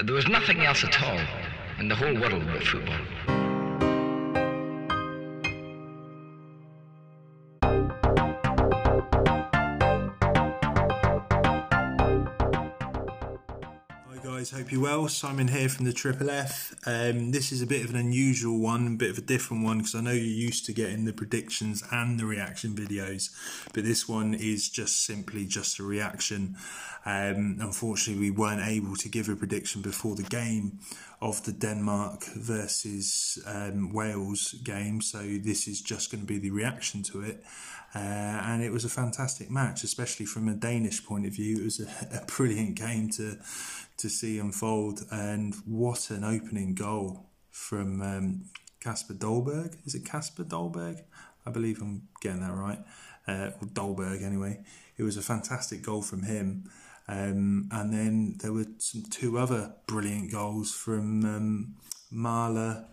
There was nothing else at all in the whole world but football. Guys, hope you're well. Simon here from the Triple F. Um, this is a bit of an unusual one, a bit of a different one because I know you're used to getting the predictions and the reaction videos, but this one is just simply just a reaction. Um, unfortunately, we weren't able to give a prediction before the game of the Denmark versus um, Wales game, so this is just going to be the reaction to it. Uh, and it was a fantastic match, especially from a Danish point of view. It was a, a brilliant game to to see unfold, and what an opening goal from um, Dolberg. Is it Kasper Dolberg? I believe I'm getting that right. Uh, Dolberg, anyway. It was a fantastic goal from him. Um, and then there were some two other brilliant goals from um, Mæhle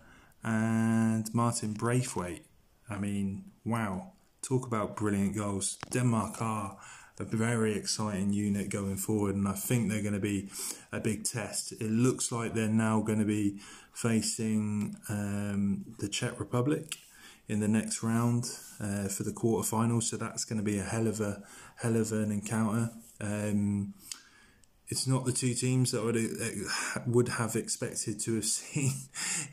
and Martin Braithwaite. I mean, wow talk about brilliant goals. Denmark are a very exciting unit going forward, and I think they're going to be a big test. It looks like they're now going to be facing um, the Czech Republic in the next round uh, for the quarterfinals, so that's going to be a hell of a hell of an encounter. Um, it's not the two teams that would would have expected to have seen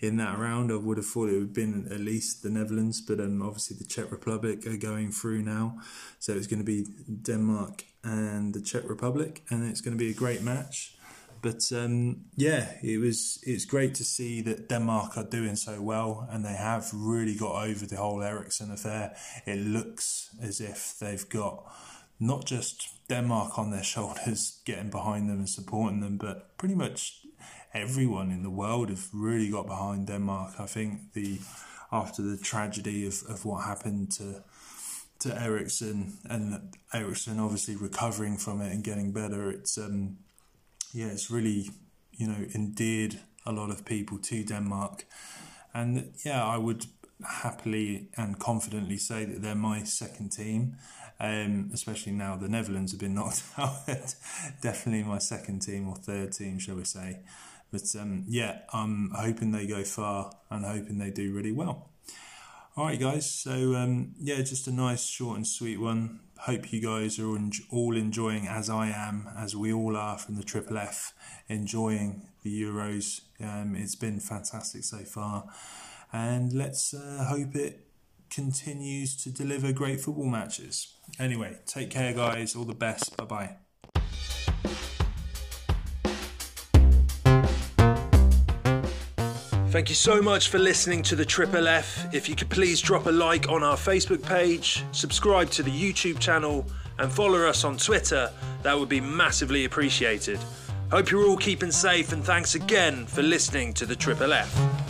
in that round. I would have thought it would have been at least the Netherlands, but um, obviously the Czech Republic are going through now, so it's going to be Denmark and the Czech Republic, and it's going to be a great match. But um, yeah, it was it's great to see that Denmark are doing so well, and they have really got over the whole Eriksen affair. It looks as if they've got not just Denmark on their shoulders, getting behind them and supporting them, but pretty much everyone in the world have really got behind Denmark. I think the after the tragedy of, of what happened to to Eriksen and Eriksen obviously recovering from it and getting better, it's um yeah, it's really you know endeared a lot of people to Denmark, and yeah, I would happily and confidently say that they're my second team um, especially now the Netherlands have been knocked out. Definitely my second team or third team, shall we say. But um, yeah, I'm hoping they go far and hoping they do really well. All right, guys. So um, yeah, just a nice, short and sweet one. Hope you guys are all enjoying, as I am, as we all are from the Triple F, enjoying the Euros. Um, it's been fantastic so far, and let's uh, hope it continues to deliver great football matches. Anyway, take care, guys. All the best. Bye bye. Thank you so much for listening to the Triple F. If you could please drop a like on our Facebook page, subscribe to the YouTube channel, and follow us on Twitter, that would be massively appreciated. Hope you're all keeping safe, and thanks again for listening to the Triple F.